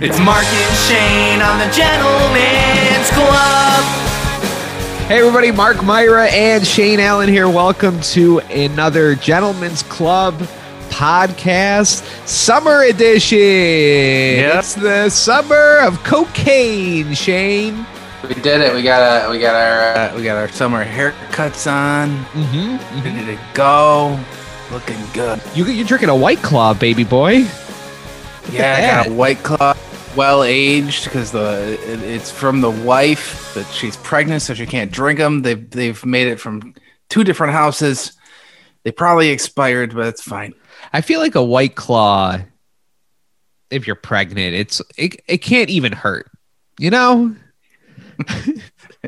It's Mark and Shane on the Gentleman's Club. Hey, everybody, Mark Myra and Shane Allen here. Welcome to another Gentleman's Club podcast, summer edition. It's the summer of cocaine, Shane. We did it. We got a, we got our uh, we got our summer haircuts on. Mm-hmm. Ready to go. Looking good. You, you're drinking a White Claw, baby boy. Yeah, I got a white claw, well aged because the it, it's from the wife that she's pregnant, so she can't drink them. They've they've made it from two different houses. They probably expired, but it's fine. I feel like a White Claw, if you're pregnant, it's it, it can't even hurt. You know?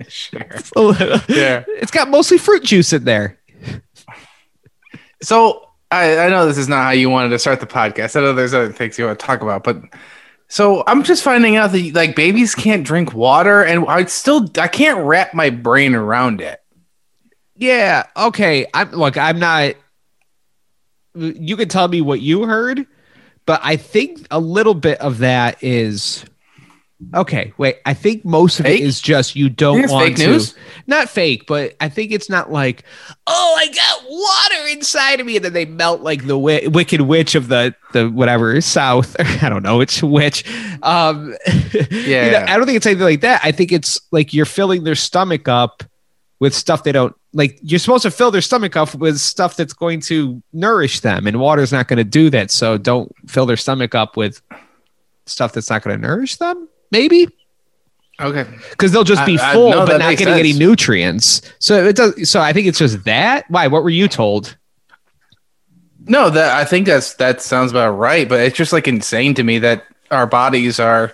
sure. It's little- Yeah. It's got mostly fruit juice in there. So I, I know this is not how you wanted to start the podcast. I know there's other things you want to talk about, but so I'm just finding out that like babies can't drink water, and I still I can't wrap my brain around it. Yeah. Okay. I'm look. I'm not. You can tell me what you heard, but I think a little bit of that is. Okay. Wait. I think most of Fake? it is just you don't want fake to. news? Not fake, but I think it's not like, oh, I got water inside of me, and then they melt like the wi- wicked witch of the the whatever south. I don't know. It's witch. Um, Yeah, you know, yeah. I don't think it's anything like that. I think it's like you're filling their stomach up with stuff they don't like. You're supposed to fill their stomach up with stuff that's going to nourish them, and water's not going to do that. So don't fill their stomach up with stuff that's not going to nourish them. Maybe Okay. because they'll just be I- I- full no, but not getting any nutrients. So it does. So I think it's just that. Why? What were you told? No, that I think that's that sounds about right, but it's just like insane to me that our bodies are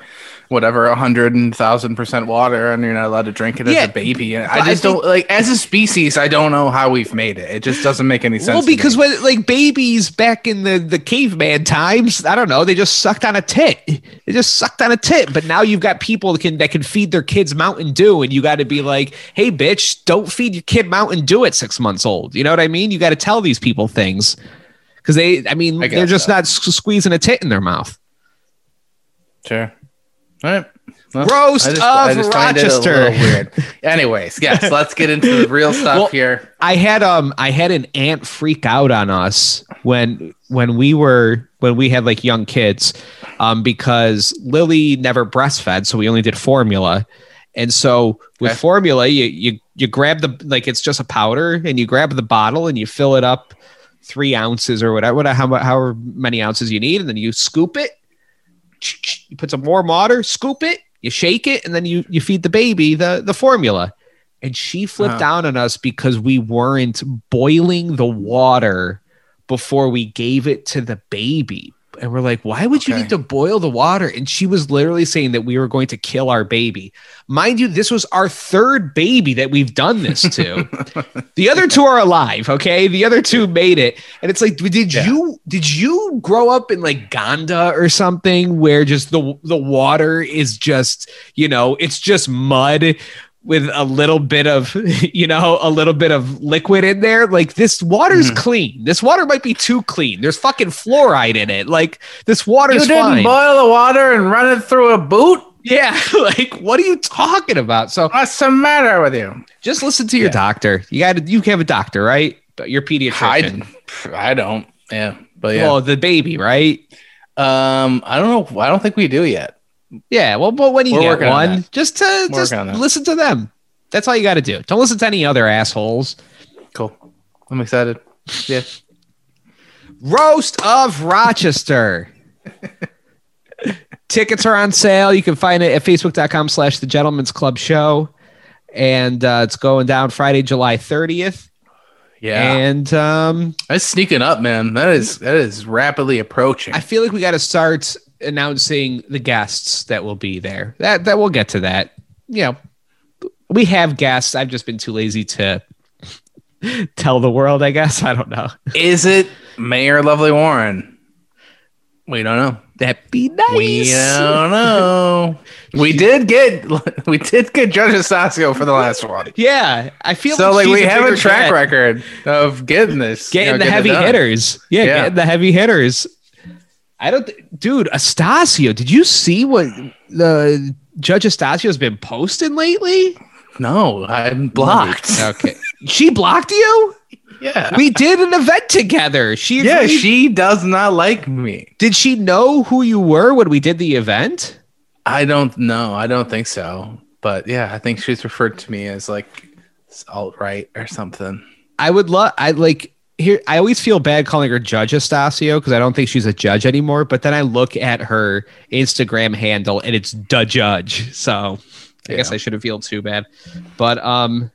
whatever a hundred and thousand percent water, and you're not allowed to drink it Yeah, as a baby. I I just think- don't like as a species. I don't know how we've made it. It just doesn't make any sense. Well, because when like babies back in the the caveman times, I don't know, they just sucked on a tit. They just sucked on a tit. But now you've got people that can that can feed their kids Mountain Dew, and you got to be like, hey, bitch, don't feed your kid Mountain Dew at six months old. You know what I mean? You got to tell these people things because they, I mean, I they're just so. not s- squeezing a tit in their mouth. sure, all right. Well, Roast just- of I just find it a Rochester. weird. Anyways, yes, let's get into the real stuff Well, here. I had um I had an aunt freak out on us when when we were when we had like young kids um because Lily never breastfed so we only did formula and so with Okay. formula you you you grab the like it's just a powder and you grab the bottle and you fill it up three ounces or whatever whatever how, however many ounces you need and then you scoop it you put some warm water scoop it you shake it and then you you feed the baby the the formula and she flipped Uh-huh. down on us because we weren't boiling the water before we gave it to the baby. And we're like, why would you need to boil the water? And she was literally saying that we were going to kill our baby. Mind you, this was our third baby that we've done this to. the other two are alive, okay? The other two made it. And it's like, did Yeah. you did you grow up in like Ganda or something where just the the water is just, you know, it's just mud with a little bit of you know a little bit of liquid in there like this water's Mhm. clean this water might be too clean there's fucking fluoride in it like this water's You didn't fine boil the water and run it through a boot. yeah like what are you talking about so What's the matter with you? just listen to your Yeah. doctor you got to you have a doctor right But your pediatrician I, I don't. Yeah, but yeah. well the baby right um, I don't know. I don't think we do yet. Yeah well but when you We're get working on one just to We're just working on that. listen to them that's all you got to do don't listen to any other assholes Cool. I'm excited. Yeah. Roast of Rochester. Tickets are on sale. You can find it at facebook.com slash the gentleman's club show. And uh, it's going down Friday, July 30th. Yeah. And um, That's sneaking up, man. That is that is rapidly approaching. I feel like we got to start announcing the guests that will be there. That that we'll get to that. You know, we have guests. I've just been too lazy to tell the world, I guess. I don't know. is it Mayor Lovely Warren? We don't know. That'd be nice. We don't know. we did get we did get Judge Astacio for the last one. Yeah, I feel So like she's we have a track get. record of getting this, you getting know, the getting heavy hitters. Yeah, Yeah. getting the heavy hitters. I don't, th- dude. Astacio, did you see what the Judge Astacio's been posting lately? No, I'm blocked. Okay, she blocked you. Yeah. We did an event together. She yeah, agreed- she does not like me. did. She know who you were when we did the event. I don't know. I don't think so. But yeah, I think she's referred to me as like alt right or something. I would love. I like here. I always feel bad calling her Judge Astacio because I don't think she's a judge anymore. But then I look at her Instagram handle and it's the Judge. So I guess I shouldn't feel too bad. But um,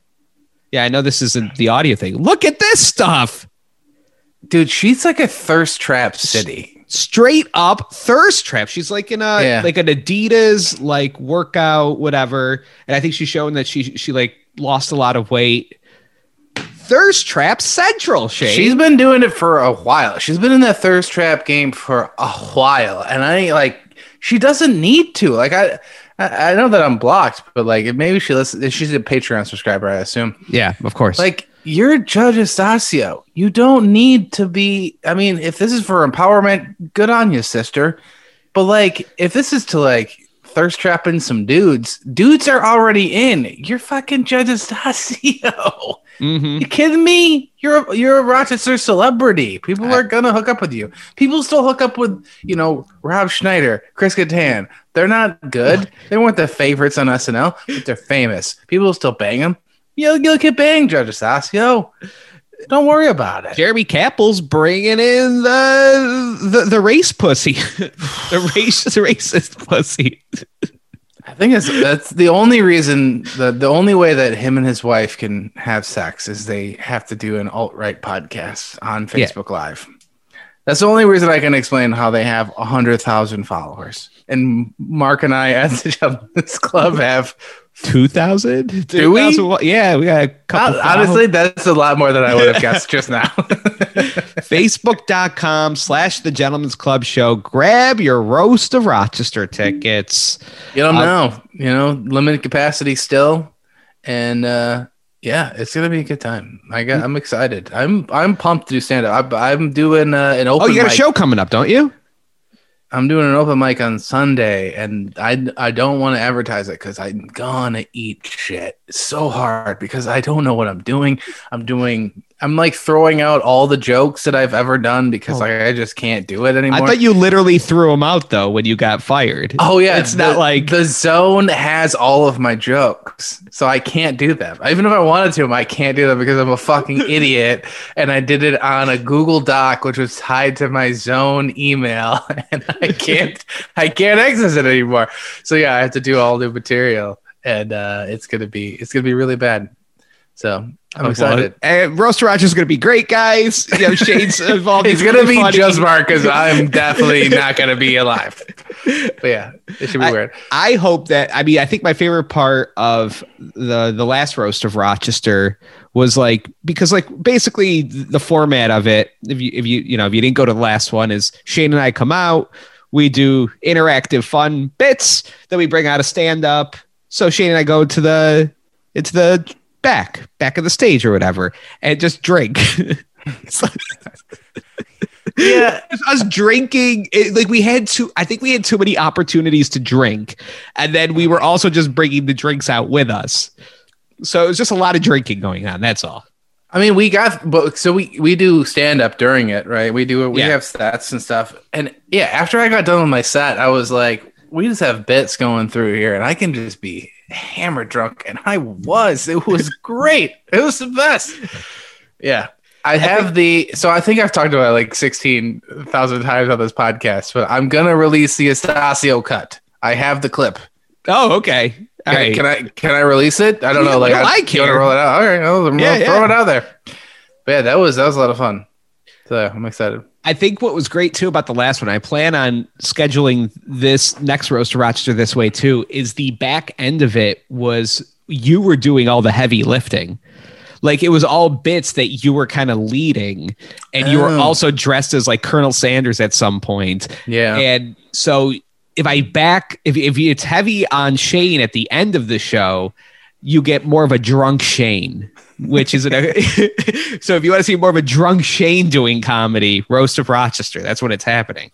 yeah, I know this isn't the audio thing. Look at this stuff. Dude, she's like a thirst trap city. Straight up thirst trap. She's like in a Yeah. like an Adidas like workout whatever, and I think she's showing that she she like lost a lot of weight. Thirst trap central. Shane. She's been doing it for a while. She's been in that thirst trap game for a while, and I like she doesn't need to. Like I, I I know that I'm blocked, but like maybe she listens. She's a Patreon subscriber, I assume. yeah, of course. Like you're Judge Astacio. You don't need to be. I mean, if this is for empowerment, good on you, sister. But like, if this is to like thirst trapping some dudes, dudes are already in. You're fucking Judge Astacio. Mhm. You kidding me? You're a, you're a Rochester celebrity. People I- are gonna hook up with you. People still hook up with you know Rob Schneider, Chris Kattan. They're not good. They weren't the favorites on SNL, but they're famous. People still bang them. You'll you'll get banged, Judge Astacio. Don't worry about it. Jeremy Capple's bringing in the the, the race pussy, the race the racist pussy. I think it's that's the only reason the the only way that him and his wife can have sex is they have to do an alt right podcast on Yeah. Facebook Live. That's the only reason I can explain how they have a hundred thousand followers. And Mark and I at the Gentlemen's Club have Two thousand? Do we? Yeah, we got a couple. honestly that's a lot more than I would have guessed just now. Facebook.com slash the gentleman's club show. Grab your roast of Rochester tickets. you don't Uh, know, you know, limited capacity still, and uh, yeah, it's gonna be a good time. I got, I'm excited. I'm I'm pumped to do stand up. I'm doing uh, an open. Oh, you got a show coming up, don't you? I'm doing an open mic on Sunday, and I I don't want to advertise it because I'm gonna eat shit so hard because I don't know what I'm doing. I'm doing. I'm like throwing out all the jokes that I've ever done because Oh. like I just can't do it anymore. I thought you literally threw them out though when you got fired. Oh yeah, It's not like- the zone has all of my jokes, so I can't do them. Even if I wanted to, I can't do them because I'm a fucking idiot, and I did it on a Google Doc, which was tied to my zone email, and I can't, I can't access it anymore. So yeah, I have to do all new material, and uh, it's gonna be, it's gonna be really bad. So I'm excited. And Roaster Rogers is going to be great, guys. You know, Shane's involved. It's gonna really be funny. just Mark because I'm definitely not gonna be alive. But yeah, it should be I- weird. I hope that I mean I think my favorite part of the the last roast of Rochester was like because like basically the format of it if you if you you know if you didn't go to the last one is Shane and I come out we do interactive fun bits then we bring out a stand up so Shane and I go to the it's the back back of the stage or whatever and just drink Yeah, us drinking it, like we had too i think we had too many opportunities to drink and then we were also just bringing the drinks out with us so it was just a lot of drinking going on that's all I mean, we got, but so we we do stand up during it, right? We do we Yeah. have sets and stuff, and yeah. After I got done with my set, I was like, we just have bits going through here, and I can just be hammered drunk, and I was. It was great. It was the best. Yeah. I have the so I think I've talked about it like sixteen thousand times on this podcast, but I'm gonna release the Astacio cut. I have the clip. oh okay all Can, right can I can I release it? I don't Yeah, know. Like I you wanna roll it out. All right, I'll, I'll Yeah, throw yeah. it out there. But yeah, that was that was a lot of fun. So I'm excited. I think what was great too about the last one, I plan on scheduling this next roast to Rochester this way too, is the back end of it was you were doing all the heavy lifting. Like it was all bits that you were kind of leading, and you were Oh. also dressed as like Colonel Sanders at some point. Yeah. And so if I back if if it's heavy on Shane at the end of the show, you get more of a drunk Shane, which is an so if you want to see more of a drunk Shane doing comedy, Roast of Rochester, that's when it's happening.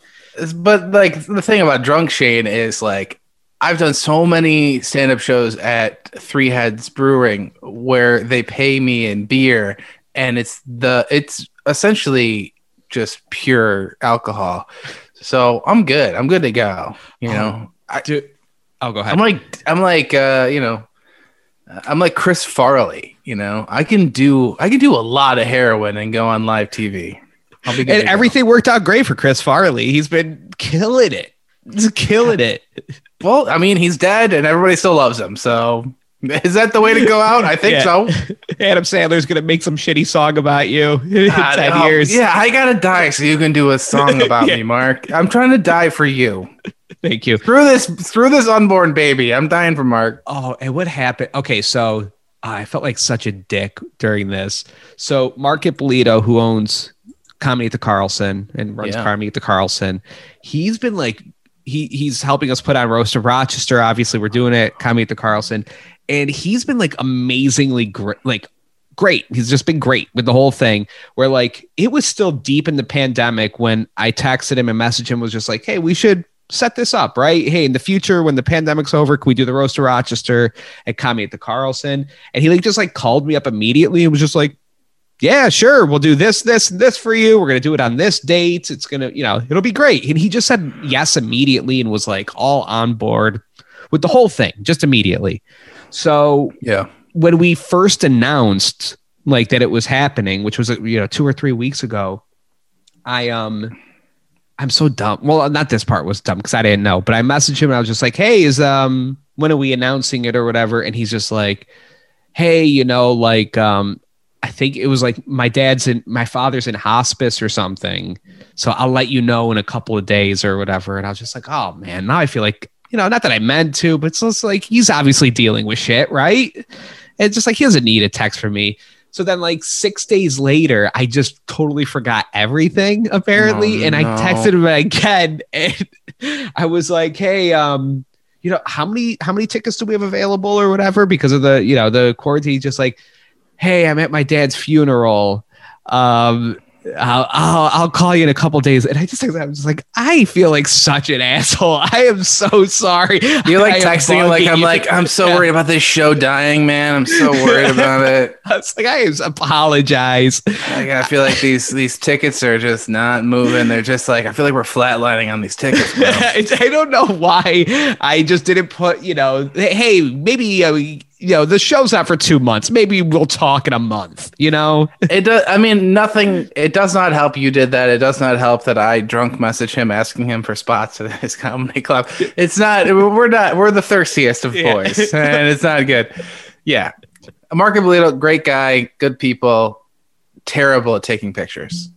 but like the thing about Drunk Shane is like I've done so many stand-up shows at Three Heads Brewing where they pay me in beer and it's the it's essentially just pure alcohol. So I'm good. I'm good to go. You know, I, Dude, oh, go ahead. I'm like I'm like uh, you know, I'm like Chris Farley. You know, I can do I can do a lot of heroin and go on live TV. I'll be and to go. everything worked out great for Chris Farley. He's been killing it. He's killing it. Well, I mean, he's dead and everybody still loves him. So is that the way to go out? I think Yeah. so. Adam Sandler's gonna make some shitty song about you in God, ten years. Yeah, I gotta die so you can do a song about Yeah. me, Mark. I'm trying to die for you. Thank you. Through this through this unborn baby. I'm dying for Mark. Oh, and what happened? Okay, so uh, I felt like such a dick during this. So Mark Ippolito, who owns Comedy at the Carlson and runs Yeah. Comedy at the Carlson, he's been like he he's helping us put on Roast of Rochester. Obviously, we're doing it Comedy at the Carlson, and he's been like amazingly great, like great. He's just been great with the whole thing. Where like it was still deep in the pandemic when I texted him and messaged him was just like, hey, we should set this up, right? Hey, in the future when the pandemic's over, can we do the roast to Rochester at Comedy at the Carlson? And he like just like called me up immediately and was just like, yeah, sure, we'll do this, this, and this for you. We're gonna do it on this date. It's gonna, you know, it'll be great. And he just said yes immediately and was like all on board with the whole thing, just immediately. So Yeah. when we first announced like that it was happening, which was you know two or three weeks ago, I um I'm so dumb. Well, not this part was dumb because I didn't know, but I messaged him and I was just like, "Hey, is um when are we announcing it or whatever?" And he's just like, "Hey, you know, like um I think it was like my dad's in my father's in hospice or something, so I'll let you know in a couple of days or whatever." And I was just like, "Oh man, now I feel like." You know, not that I meant to, but it's just like he's obviously dealing with shit, right? It's just like he doesn't need a text from me. So then, like six days later, I just totally forgot everything apparently, Oh, and I no. texted him again, and I was like, "Hey, um, you know, how many how many tickets do we have available or whatever because of the you know the quarantine?" Just like, "Hey, I'm at my dad's funeral. Um, I'll, I'll I'll call you in a couple days." And I just I'm just like, I feel like such an asshole. I am so sorry. You're like I texting like I'm like, I'm so Yeah. worried about this show dying, man. I'm so worried about it. I was like, I apologize. Like I feel like these these tickets are just not moving. They're just like I feel like we're flatlining on these tickets. Bro. I don't know why I just didn't put, you know, hey, maybe, uh, you know, the show's not for two months. Maybe we'll talk in a month, you know? It does. I mean, nothing. It does not help. You did that. It does not help that I drunk message him asking him for spots at his comedy club. It's not. We're not. We're the thirstiest of Yeah. boys, and it's not good. Yeah, Mark Ippolito, great guy, good people, terrible at taking pictures.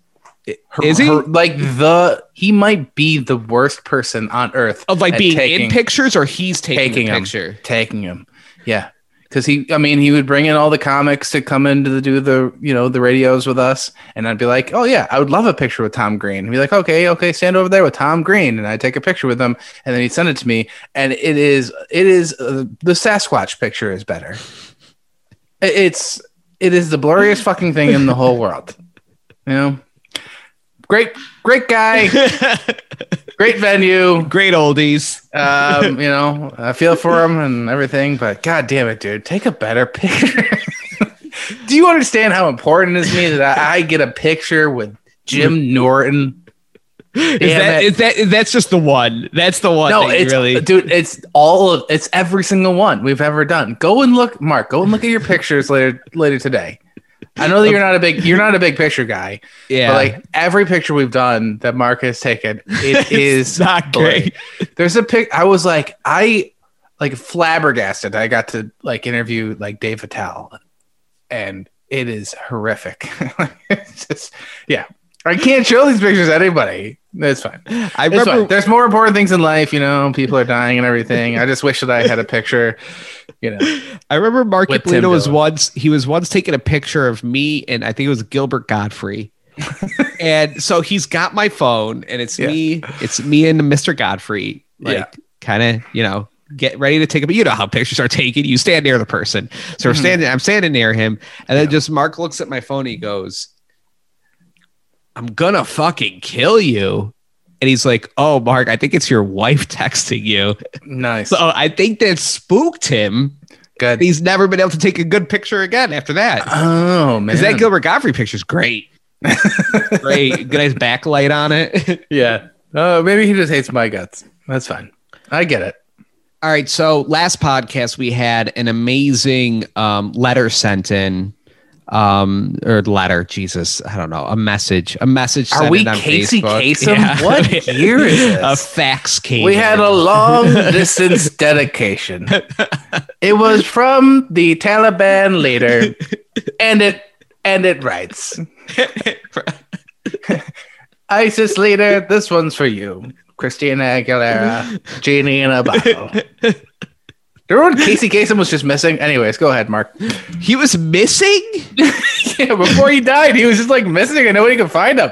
Her- Is he? her- like the? He might be the worst person on earth Of like being taking- in pictures or he's taking, taking the him, picture. taking him. Yeah, because he, I mean, he would bring in all the comics to come in to do the, you know, the radios with us, and I'd be like, oh yeah, I would love a picture with Tom Green. He'd be like, okay, okay, stand over there with Tom Green, and I'd take a picture with him, and then he'd send it to me, and it is, it is uh, the Sasquatch picture is better. It's, it is the blurriest fucking thing in the whole world. You know, great, great guy, great venue Great oldies. um, you know, I feel for them and everything, but god damn it, dude, take a better picture. Do you understand how important it is to me that I, get a picture with Jim Norton? Is that, it. is that, that's just the one. That's the one. No, it's really. dude, it's all of it's every single one we've ever done. Go and look, Mark. Go and look at your pictures later later today. I know that you're not a big you're not a big picture guy, Yeah. but like every picture we've done that Mark has taken, it is not blurry. great. There's a pic. I was like, I like flabbergasted. I got to like interview like Dave Attell, and it is horrific. it's just, yeah, I can't show these pictures to anybody. It's fine. I remember fine. There's more important things in life, you know. People are dying and everything. I just wish that I had a picture, you know. I remember Mark With Ippolito was once he was once taking a picture of me and I think it was Gilbert Gottfried. and so he's got my phone and it's Yeah. me, it's me and Mr. Gottfried, like Yeah. kind of, you know, get ready to take a you know how pictures are taken. You stand near the person. So we're Mhm. standing, I'm standing near him, and then just Mark looks at my phone, he goes, I'm gonna fucking kill you. And he's like, "Oh, Mark, I think it's your wife texting you." Nice. So I think that spooked him. Good. He's never been able to take a good picture again after that. Oh man. Because that Gilbert Gottfried picture's great. great. Good nice backlight on it. yeah. Oh, maybe he just hates my guts. That's fine. I get it. All right. So last podcast we had an amazing um, letter sent in. Um, or letter, Jesus, I don't know, a message, a message. Are sent we in Casey Facebook. Kasem? What year is this? A fax came. We had a long distance dedication. It was from the Taliban leader, and it and it writes, "ISIS leader, this one's for you, Christina Aguilera, genie in a bottle." Remember when Casey Kasem was just missing? Anyways, go ahead, Mark. He was missing. yeah, before he died, he was just like missing and nobody could find him.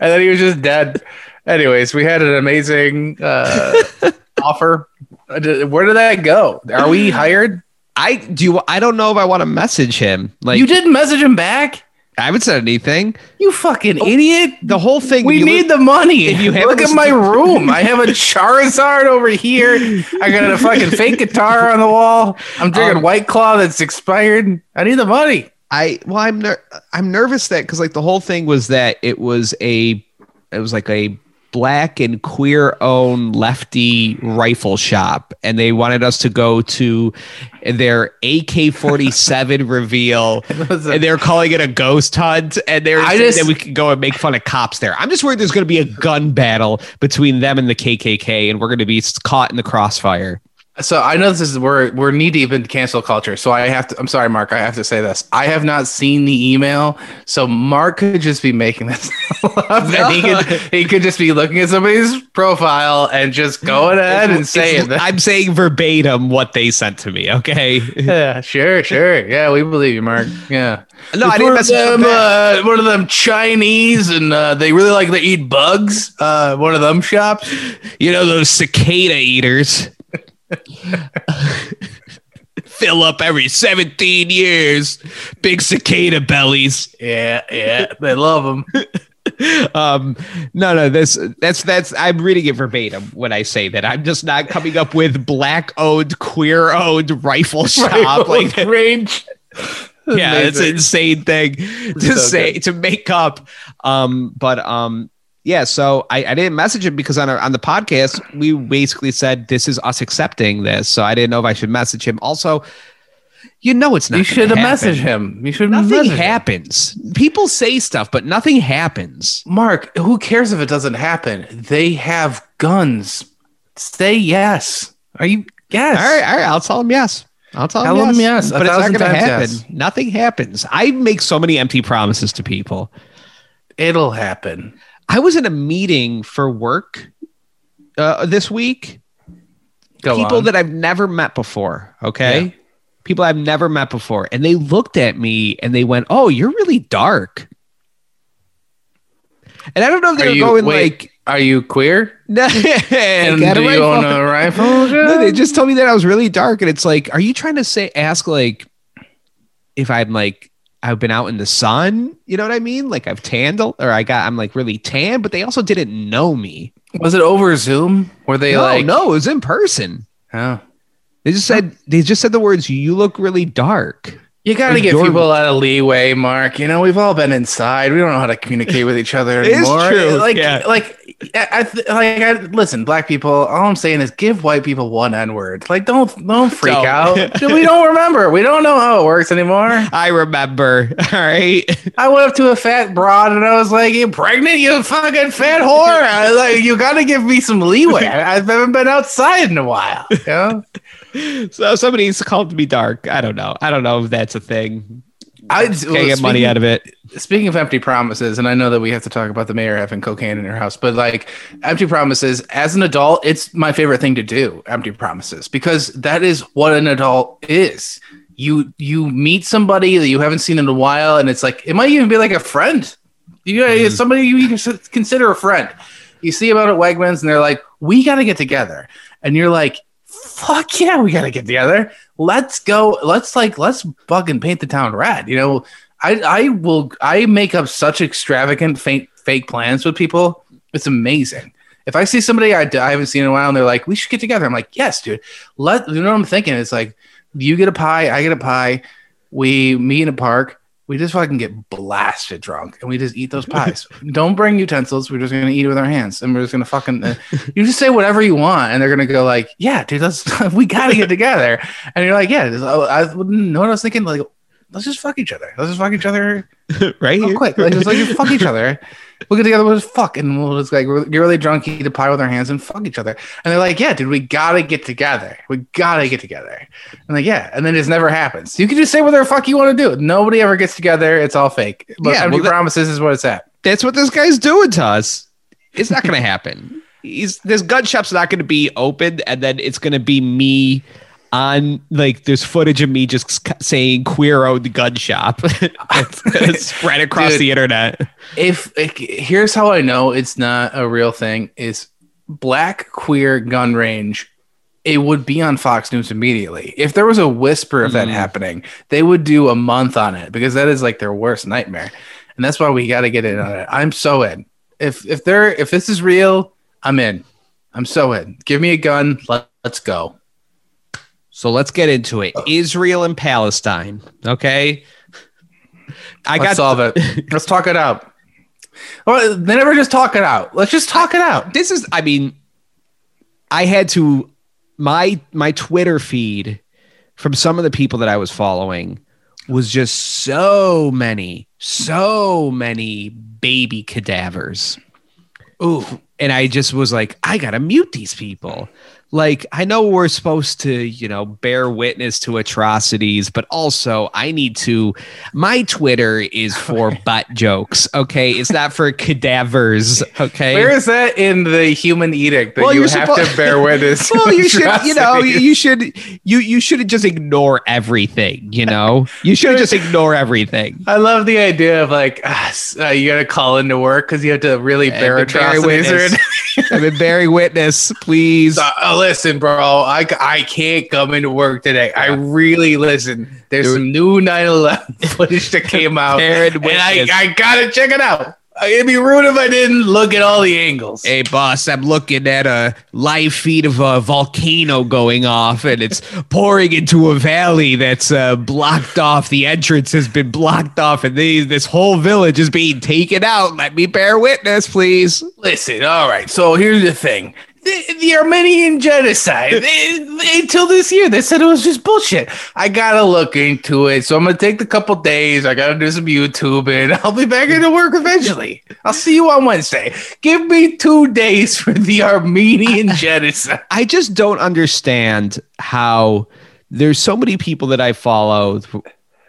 And then he was just dead. Anyways, we had an amazing uh, offer. Uh, Where did that go? Are we hired? I do. I don't know if I want to message him. Like you didn't message him back? I haven't said anything. You fucking idiot. The whole thing. We need look- the money. if you Look at my room. I have a Charizard over here. I got a fucking fake guitar on the wall. I'm drinking Um, White Claw that's expired. I need the money. I well, I'm ner- I'm nervous that because like the whole thing was that it was a it was like a black and queer owned lefty rifle shop, and they wanted us to go to their AK forty seven reveal, was a- and they're calling it a ghost hunt, and they're saying just- that we could go and make fun of cops there. I'm just worried there's going to be a gun battle between them and the KKK, and we're going to be caught in the crossfire. So I know this is we're we're knee deep in cancel culture. So I have to. I'm sorry, Mark. I have to say this. I have not seen the email. So Mark could just be making this up, and he could he could just be looking at somebody's profile and just going ahead and saying. I'm saying verbatim what they sent to me. Okay. Yeah, sure, sure. Yeah, we believe you, Mark. Yeah. No, I It's didn't one of them them. Uh, one of them Chinese, and uh, they really like to eat bugs. Uh, one of them shops. You know those cicada eaters. Fill up every 17 years. Big cicada bellies. Yeah, yeah, they love them. Um, no, no, this that's that's I'm reading it verbatim when I say that. I'm just not coming up with black owned, queer owned rifle shop. like range. yeah, it's an insane thing to So say good. to make up. Um, but um, yeah, so I, I didn't message him because on our, on the podcast we basically said this is us accepting this. So I didn't know if I should message him. Also, you know it's not. You should have happen. messaged him. You should Nothing message him. happens. People say stuff, but nothing happens. Mark, who cares if it doesn't happen? They have guns. Say yes. Are you? Yes. All right, all right. I'll tell him yes. I'll tell, Tell him yes. yes, But it's not going to happen. yes. Nothing happens. I make so many empty promises to people. It'll happen. I was in a meeting for work uh, this week. Go people on. that I've never met before. Okay. Yeah. People I've never met before. And they looked at me and they went, Oh, you're really dark. And I don't know if they're you going wait, like, Are you queer? no, And got a do you own a rifle? No, they just told me that I was really dark. And it's like, are you trying to say, ask like if I'm like, I've been out in the sun? You know what I mean? Like I've tanned or I got, I'm like really tan, but they also didn't know me. Was it over Zoom? Were they no, like? no, it was in person. Oh. They just said, they just said the words, you look really dark. You got to give people a lot of leeway, Mark. You know, we've all been inside. We don't know how to communicate with each other anymore. It is true, Like, yeah. like, I, like, I, listen, black people. All I'm saying is, give white people one N word. Like, don't, don't freak Don't. out. we don't remember. We don't know how it works anymore. I remember. All right. I went up to a fat broad and I was like, "You pregnant? You fucking fat whore! Like, you got to give me some leeway. I, I haven't been outside in a while. You know? So somebody's called me dark. I don't know. I don't know if that's a thing. I Can't get money out of it. Speaking of empty promises, and I know that we have to talk about the mayor having cocaine in her house, but like empty promises, as an adult, it's my favorite thing to do. Empty promises, because that is what an adult is. You you meet somebody that you haven't seen in a while, and it's like it might even be like a friend. You it's mm. somebody you consider a friend. You see about at Wegmans, and they're like, "We got to get together," and you're like, "Fuck yeah, we got to get together." let's go let's like let's bug and paint the town red you know i i will i make up such extravagant fake fake plans with people it's amazing If I see somebody I, I haven't seen in a while and they're like, we should get together, I'm like, yes, dude. Let you know what I'm thinking. It's like, you get a pie, I get a pie. We meet in a park. We just fucking get blasted drunk and we just eat those pies. Don't bring utensils. We're just gonna eat it with our hands and we're just gonna fucking. Uh, you just say whatever you want and they're gonna go like, yeah, dude, let's we gotta get together. And you're like, yeah. I, I wouldn't know what I was thinking. Like, let's just fuck each other. Let's just fuck each other right here. quick. Like, just like fuck each other. We'll get together, we'll just fuck, and we'll just like we're- get really drunk, eat a pie with our hands, and fuck each other. And they're like, "Yeah, dude, we gotta get together. We gotta get together." And like, yeah, and then it just never happens. You can just say whatever the fuck you want to do. Nobody ever gets together. It's all fake. But Yeah, well, that- promises is what it's at. That's what this guy's doing to us. It's not to happen. He's this gun shop's not to be open, and then it's to be me on like there's footage of me just saying queer owned gun shop spread across Dude. the internet. If like, here's how I know it's not a real thing: is black queer gun range. It would be on Fox News immediately. If there was a whisper of that Mm. happening, they would do a month on it because that is like their worst nightmare. And that's why we got to get in on it. I'm so in. If if they're if this is real, I'm in. I'm so in. Give me a gun. Let, let's go. So let's get into it. Oh. Israel and Palestine. Okay. I Let's got solve it. Let's talk it out. Well, they never just talk it out. Let's just talk it out. this is I mean I had to my my Twitter feed from some of the people that I was following was just so many so many baby cadavers. Ooh, And I just was like I got to mute these people. Like I know we're supposed to, you know, bear witness to atrocities, but also I need to my Twitter is for butt jokes, okay? It's not for cadavers, okay? Where is that in the human edict that Well, you have suppo- to bear witness? well you should you know you should you you should just ignore everything you know you should just ignore everything I love the idea of like uh, you got to call into work because you have to really bear atrocities. witness. i've been bearing witness please uh, listen, bro, I, I can't come into work today. I really listen. There's Dude. some new 9/11 footage that came out, and I. I gotta check it out. It'd be rude if I didn't look at all the angles. Hey boss, I'm looking at a live feed of a volcano going off and it's pouring into a valley that's uh, blocked off. The entrance has been blocked off and these, this whole village is being taken out. Let me bear witness, please. Listen, all right. So here's the thing: the, the Armenian genocide. until this year, they said it was just bullshit. I gotta look into it, so I'm gonna take the couple days. I gotta do some YouTube, and I'll be back into work eventually. I'll see you on Wednesday. Give me two days for the Armenian genocide. I just don't understand how there's so many people that I follow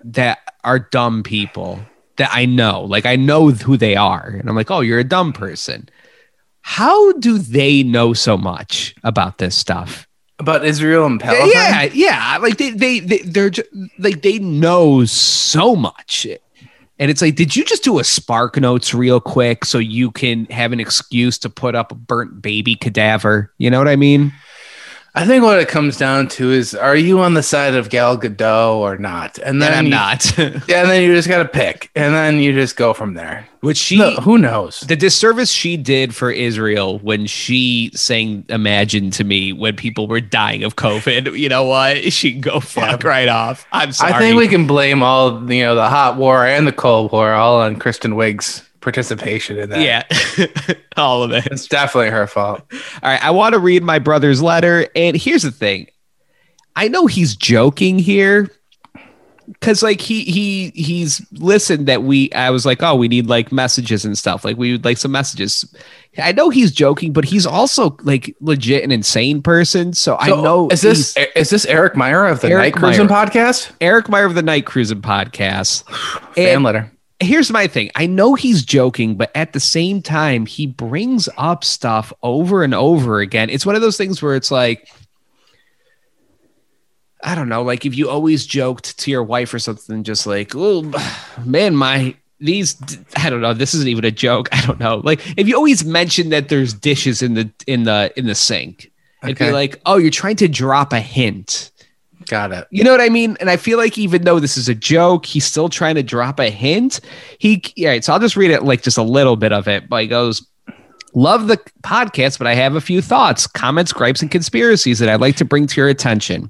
that are dumb people that I know. Like I know who they are. And I'm like, "Oh, you're a dumb person." How do they know so much about this stuff? About Israel and Palestine. Yeah, yeah. Like they they, they they're just, like they know so much. And it's like, did you just do a Spark Notes real quick so you can have an excuse to put up a burnt baby cadaver? You know what I mean? I think what it comes down to is: Are you on the side of Gal Gadot or not? And then And I'm you- not. Yeah, and then you just gotta pick, and then you just go from there. Which she No, who knows? the disservice she did for Israel when she sang Imagine to me when people were dying of COVID, you know what? She can go fuck right off. I'm sorry. I think we can blame all you know the hot war and the cold war all on Kristen Wiig's participation in that. Yeah. All of it. it's definitely her fault. All right. I want to read my brother's letter. And here's the thing. I know he's joking here. Cause like he he he's listened that we I was like, oh, we need like messages and stuff. Like we would like some messages. I know he's joking, but he's also like legit an insane person. So, I know is this is this Eric Meyer of the Eric Night Cruising podcast? Eric Meyer of the Night Cruising podcast. Fan And- letter. Here's my thing. I know he's joking, but at the same time, he brings up stuff over and over again. It's one of those things where it's like, I don't know, like if you always joked to your wife or something, just like, oh man, my these I don't know, this isn't even a joke. I don't know. Like if you always mention that there's dishes in the in the in the sink, it'd be like, oh, you're trying to drop a hint. Got it. You know what I mean? And I feel like even though this is a joke, he's still trying to drop a hint. He, yeah, so I'll just read it like just a little bit of it. But he goes, Love the podcast, but I have a few thoughts, comments, gripes, and conspiracies that I'd like to bring to your attention.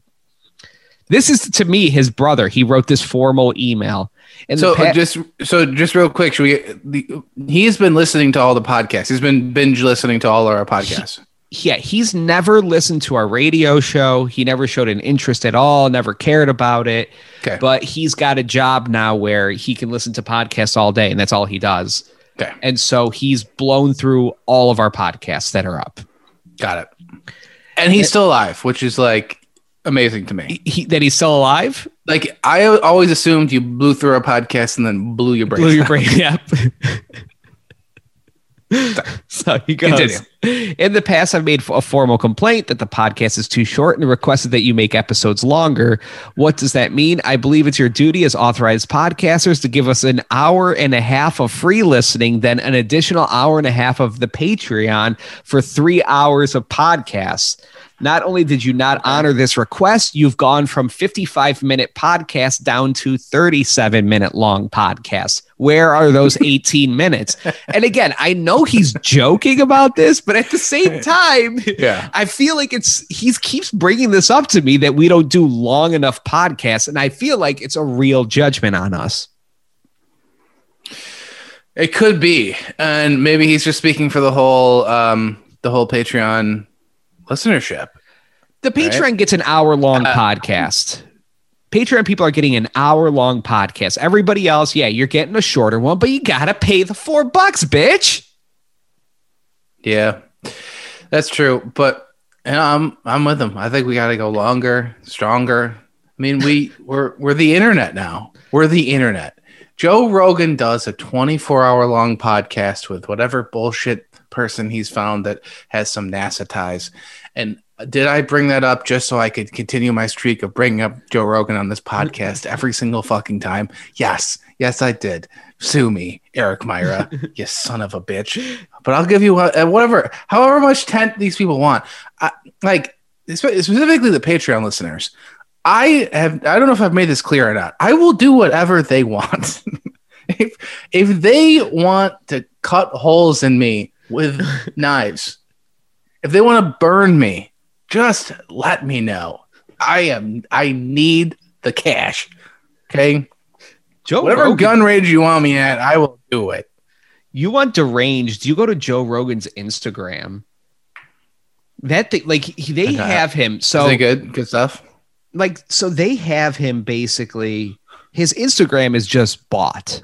This is to me his brother. He wrote this formal email. And so uh, just so just real quick, should we? The, he's been listening to all the podcasts. He's been binge listening to all our podcasts. Yeah, he's never listened to our radio show. He never showed an interest at all. Never cared about it. Okay. But he's got a job now where he can listen to podcasts all day, and that's all he does. Okay. And so he's blown through all of our podcasts that are up. Got it. And he's still alive, which is like amazing to me. He, that he's still alive. Like I always assumed you blew through a podcast and then blew your brain. Blew your brain. Yep. so he goes. Continue. In the past, I've made a formal complaint that the podcast is too short and requested that you make episodes longer. What does that mean? I believe it's your duty as authorized podcasters to give us an hour and a half of free listening, then an additional hour and a half of the Patreon for three hours of podcasts. Not only did you not honor this request, you've gone from 55 minute podcasts down to 37 minute long podcasts. Where are those 18 minutes? And again, I know he's joking about this, but at the same time, yeah. I feel like it's he keeps bringing this up to me that we don't do long enough podcasts, and I feel like it's a real judgment on us. It could be, and maybe he's just speaking for the whole um, the whole Patreon listenership. The Patreon right? gets an hour long uh, podcast. Patreon people are getting an hour long podcast. Everybody else, yeah, you're getting a shorter one, but you gotta pay the four bucks, bitch. Yeah, that's true. But know, I'm I'm with them. I think we gotta go longer, stronger. I mean, we we're we're the internet now. We're the internet. Joe Rogan does a 24 hour long podcast with whatever bullshit person he's found that has some NASA ties. And did I bring that up just so I could continue my streak of bringing up Joe Rogan on this podcast every single fucking time? Yes, yes, I did. Sue me, Eric Myra, you son of a bitch. But I'll give you uh, whatever, however much tent these people want. I, like specifically the Patreon listeners. I have. I don't know if I've made this clear or not. I will do whatever they want. if if they want to cut holes in me with knives, if they want to burn me, just let me know. I am I need the cash. Okay. Joe Whatever Rogan, gun range you want me at, I will do it. You want deranged, you go to Joe Rogan's Instagram. That thing, like they okay. have him. So Is good, good stuff. Like so, they have him basically. His Instagram is just bought.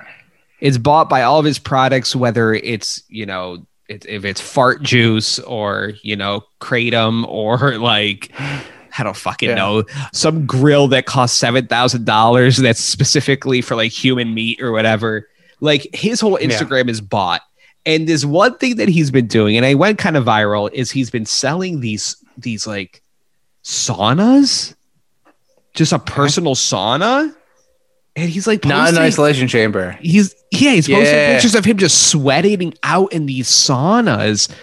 It's bought by all of his products, whether it's you know it, if it's fart juice or you know kratom or like I don't fucking yeah. know some grill that costs seven thousand dollars that's specifically for like human meat or whatever. Like his whole Instagram yeah. is bought. And there's one thing that he's been doing, and I went kind of viral, is he's been selling these these like saunas, just a personal sauna and he's like not an isolation chamber. He's yeah, he's posting yeah. pictures of him just sweating out in these saunas.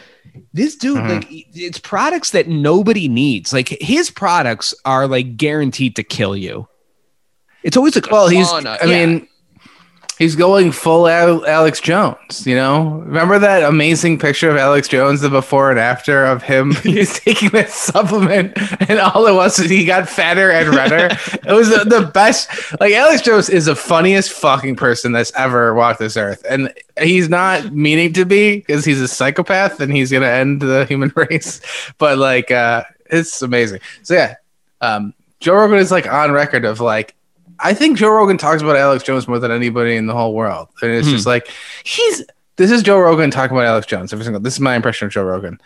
This dude, mm-hmm. like, it's products that nobody needs. Like his products are like guaranteed to kill you. It's always like, well, he's. I yeah. mean, He's going full Alex Jones, you know? Remember that amazing picture of Alex Jones, the before and after of him He's taking that supplement, and all it was is he got fatter and redder. it was the, the, best. Like, Alex Jones is the funniest fucking person that's ever walked this earth. And he's not meaning to be because he's a psychopath and he's going to end the human race. But, like, uh, it's amazing. So, yeah. Um, Joe Rogan is like on record of like, I think Joe Rogan talks about Alex Jones more than anybody in the whole world. And it's hmm. just like he's this is Joe Rogan talking about Alex Jones every single this is my impression of Joe Rogan.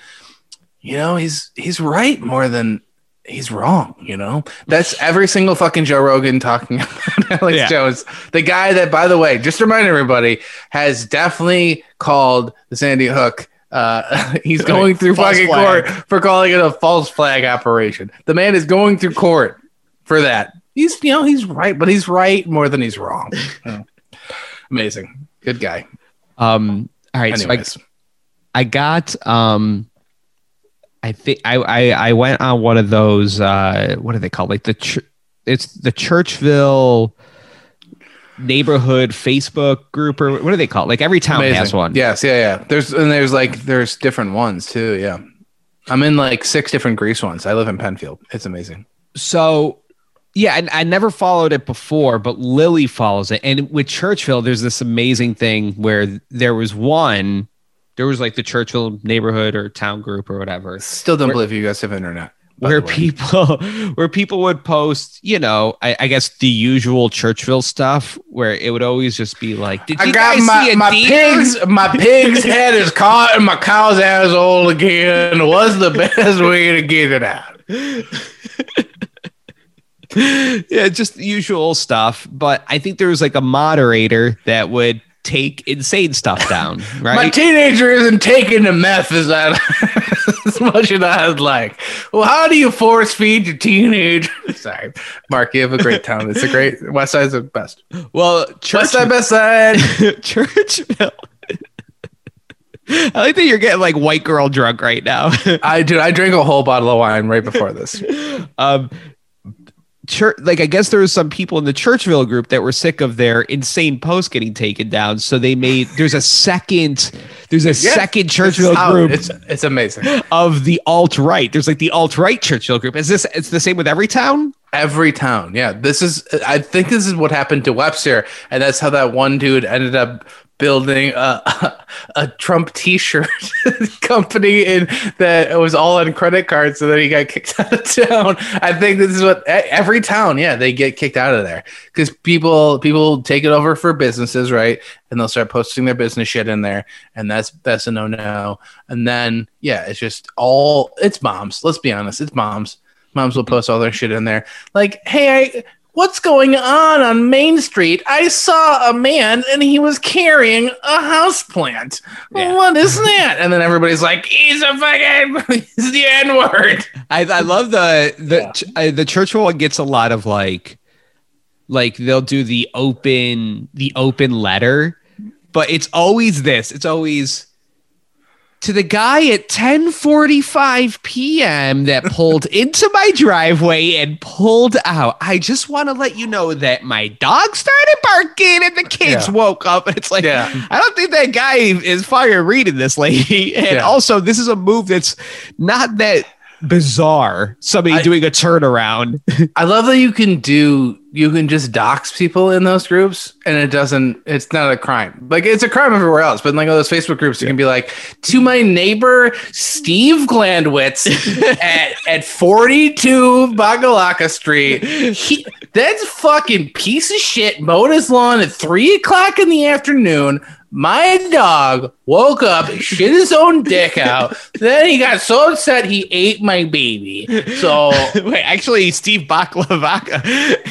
You know, he's he's right more than he's wrong, you know? That's every single fucking Joe Rogan talking about Alex yeah. Jones. The guy that, by the way, just to remind everybody, has definitely called the Sandy Hook. Uh, he's going through false fucking flag. court for calling it a false flag operation. The man is going through court for that he's you know he's right, but he's right more than he's wrong. Amazing, good guy. Um, all right, Anyways. so I, I got um, I think I, I I went on one of those uh, what are they called? Like the ch- it's the Churchville. neighborhood Facebook group or what do they call it? Like every town Amazing. has one. Yes, yeah, yeah. There's and there's like there's different ones too. Yeah, I'm in like six different Greece ones. I live in Penfield. It's amazing. So yeah, and I never followed it before, but Lily follows it. And with Churchville, there's this amazing thing where there was one, there was like the Churchville neighborhood or town group or whatever, Still don't believe you guys have internet. where people where people would post, you know, I, I guess the usual Churchville stuff, where it would always just be like, "Did you I got guys see my, a my deer?" pig's my pig's head is caught in my cow's asshole again. What's the best way to get it out? yeah, just the usual stuff. But I think there was like a moderator that would take insane stuff down, My right? teenager isn't taking the meth as that as much as I would like. Well, how do you force feed your teenager? Sorry, Mark, you have a great town. It's a great West Side's the best. well, West Church, Side, Best Side. Churchville. I like that you're getting like white girl drunk right now. I do. I drank a whole bottle of wine right before this. um church like i guess there was some people in the churchville group that were sick of their insane posts getting taken down so they made there's a second there's a Yeah, second churchville how- group It's it's amazing. of the alt-right there's like the alt-right churchville group is this it's the same with every town Every town, yeah. This is. I think this is what happened to Webster, and that's how that one dude ended up building a a, Trump T-shirt company, and that was all on credit cards. So then he got kicked out of town. I think this is what every town, yeah, they get kicked out of there because people people take it over for businesses, right? And they'll start posting their business shit in there, and that's that's a no no. And then yeah, it's just all it's moms. Let's be honest, it's moms. Moms will post all their shit in there. Like, hey, I, what's going on on Main Street? I saw a man and he was carrying a house plant. Yeah. What is that? And then everybody's like, he's a fucking, he's the N word. i, I love the the Yeah. the churchville one gets a lot of like like they'll do the open the open letter but it's always this it's always to the guy at 10:45 p.m. that pulled into my driveway and pulled out. I just want to let you know that my dog started barking and the kids Yeah. woke up. And it's like Yeah. I don't think that guy is fire reading this lady. And Yeah. also, this is a move that's not that bizarre. Somebody I- doing a turnaround. I love that you can do, you can just dox people in those groups and it doesn't, it's not a crime. Like it's a crime everywhere else, but in like all those Facebook groups, you can be like, to my neighbor, Steve Glandwitz at, at 42 Bagalaka Street. He, that's fucking piece of shit mowed his lawn at three o'clock in the afternoon. My dog woke up, shit his own dick out. Then he got so upset he ate my baby. So Wait, actually, Steve Baklavaka,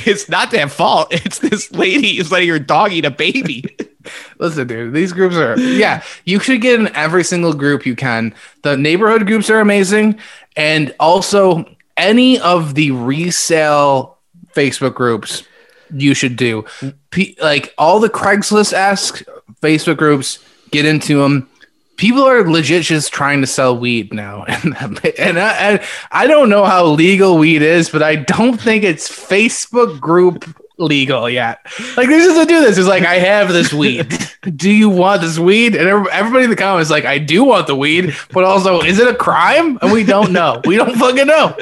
it's not their fault. It's this lady is letting her dog eat a baby. Listen, dude, these groups are yeah. You should get in every single group you can. The neighborhood groups are amazing, and also any of the resale Facebook groups you should do. P- like all the Craigslist esque Facebook groups, get into them. People are legit just trying to sell weed now, and and I, and I don't know how legal weed is, but I don't think it's Facebook group legal yet. Like this is to do this. It's like I have this weed. do you want this weed? And everybody in the comments is like, I do want the weed, but also, is it a crime? And we don't know. We don't fucking know.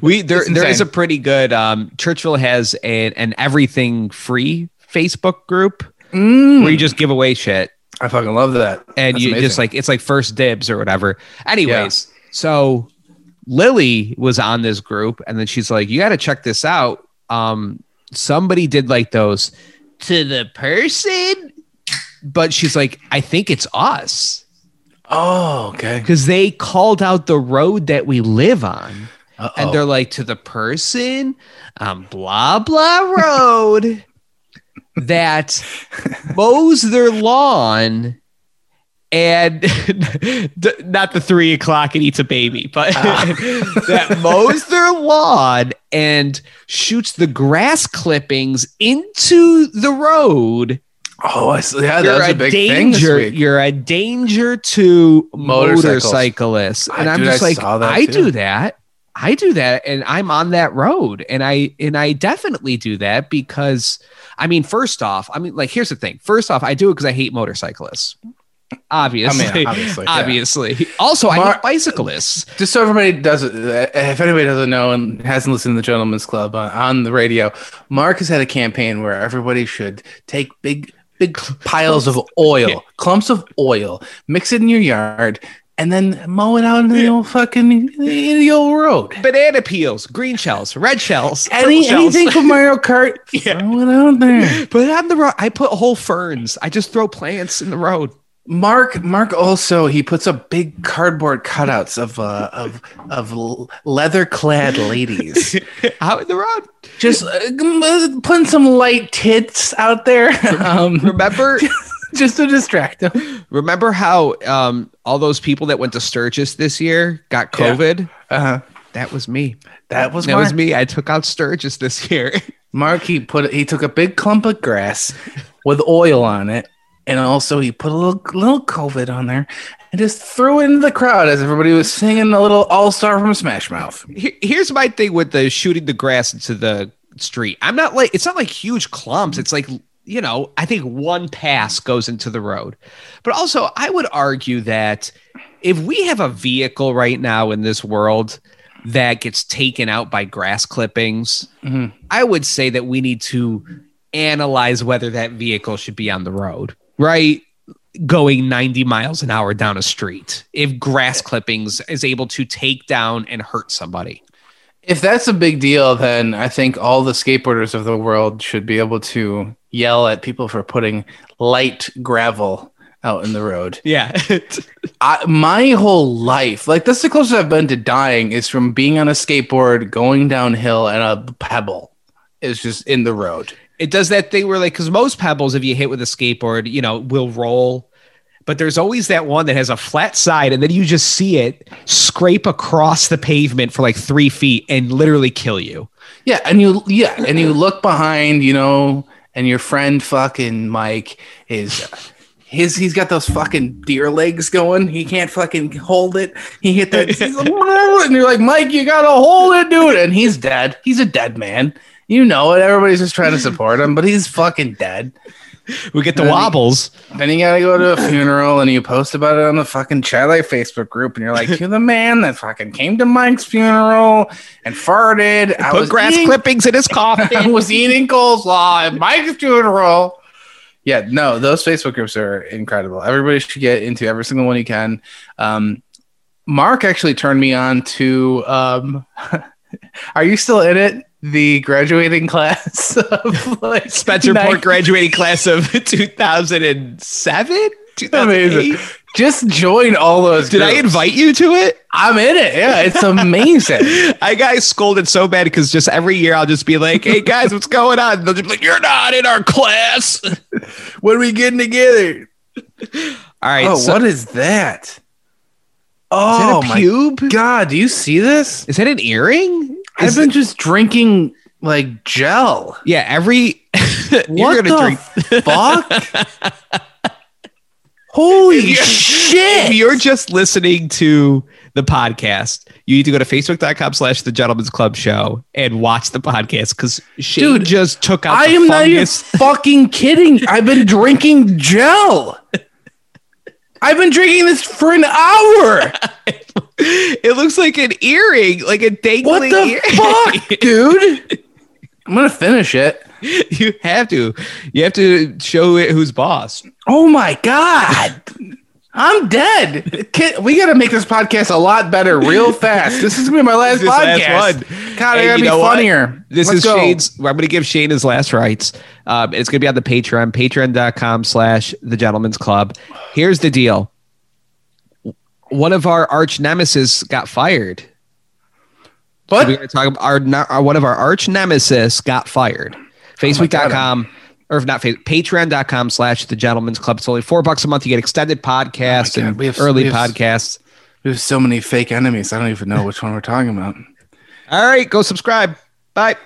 We there It's there is a pretty good um Churchville has an, an everything free Facebook group Mm, where you just give away shit I fucking love that. and That's you amazing. just like it's like first dibs or whatever. Anyways, so Lily was on this group and then she's like, You gotta check this out. Um somebody did like those to the person, but she's like, I think it's us. Oh, okay. Because they called out the road that we live on. Uh-oh. and they're like to the person on blah blah road that mows their lawn and not the three o'clock and eats a baby but ah. that mows their lawn and shoots the grass clippings into the road. Oh, I see. yeah, that's a a big danger week. you're a danger to motorcyclists. And I- i'm dude, just I like i do that I do that and I'm on that road. And I and I definitely do that because I mean first off I mean like here's the thing. First off I do it because I hate motorcyclists. Obviously. I mean, obviously, yeah. obviously. Also I hate bicyclists. Just so everybody does it, if anybody doesn't know and hasn't listened to the Gentleman's Club on, on the radio, Mark has had a campaign where everybody should take big, big piles of oil, Yeah. clumps of oil, mix it in your yard, and then mow it out in the old fucking in the old road. banana peels green shells red shells Any, shells. anything from Mario Kart, Yeah. throw it out there. But on the road, I put whole ferns. I just throw plants in the road. Mark, Mark also he puts up big cardboard cutouts of uh, of of leather clad ladies. Out in the road. just uh, putting some light tits out there um, Remember, just to distract them. remember how um, all those people that went to Sturgis this year got Yeah. COVID? Uh-huh. That was me. That was That Mark. was me. I took out Sturgis this year. Mark he put he took a big clump of grass with oil on it, and also he put a little little COVID on there and just threw it into the crowd as everybody was singing a little All Star from Smash Mouth. Here's my thing with the shooting the grass into the street. I'm not like it's not like huge clumps. It's like you know, I think one pass goes into the road. But also, I would argue that if we have a vehicle right now in this world that gets taken out by grass clippings, Mhm. I would say that we need to analyze whether that vehicle should be on the road, right? Going 90 miles an hour down a street if grass clippings is able to take down and hurt somebody. If that's a big deal, then I think all the skateboarders of the world should be able to yell at people for putting light gravel out in the road. Yeah. I, my whole life, like that's the closest I've been to dying, is from being on a skateboard, going downhill, and a pebble is just in the road. it does that thing where like because most pebbles if you hit with a skateboard you know will roll but there's always that one that has a flat side and then you just see it scrape across the pavement for like three feet and literally kill you Yeah, and you yeah, and you look behind, you know, and your friend fucking Mike is his he's got those fucking deer legs going. He can't fucking hold it. He hit that and you're like, Mike, you gotta hold it, dude. And he's dead. He's a dead man. You know it. Everybody's just trying to support him, but he's fucking dead. We get the Then he- wobbles Then you gotta go to a funeral and you post about it on the fucking Chat Life Facebook group, and you're like, "You're the man that fucking came to Mike's funeral and farted. I put grass eating- clippings in his I coffin was eating coleslaw at Mike's funeral." Yeah, no, those Facebook groups are incredible. Everybody should get into every single one you can. Um, Mark actually turned me on to. Um, are you still in it? The graduating class of like spencer nine- port graduating class of 2007 2008 Amazing. Just join all those. did i invite you to it I'm in it. Yeah, it's amazing. I got scolded so bad because just every year I'll just be like, "Hey guys, what's going on?" They'll just be like, "You're not in our class." when are we getting together? all right oh, so- what is that Oh that a oh my pube? god! Do you see this? Is that an earring? I've been just drinking like gel. yeah. Every What you're gonna the drink. fuck? Holy If shit! If you're just listening to the podcast, you need to go to facebook.com slash the gentleman's club show and watch the podcast because Dude, just took out I the am not even fucking kidding. I've been drinking gel. I've been drinking this for an hour. it looks like an earring, like a dangling What the earring. fuck, dude? I'm gonna finish it. you have to. You have to show it who's boss. Oh my god. I'm dead. Can- We got to make this podcast a lot better real fast. This is gonna be my last This last podcast. one. God, I Hey, gotta be know what? funnier. This Let's is go. Shane's. I'm going to give Shane his last rights. Um, it's going to be on the Patreon, patreon.com slash the gentleman's club. Here's the deal. One of our arch nemesis got fired. What? We're going to talk about our, our one of our arch nemesis got fired. Oh Facebook.com or if not patreon.com slash the gentleman's club. It's only four bucks a month. You get extended podcasts Oh and we have- early we have- podcasts. There's so many fake enemies. I don't even know which one we're talking about. All right, go subscribe. Bye.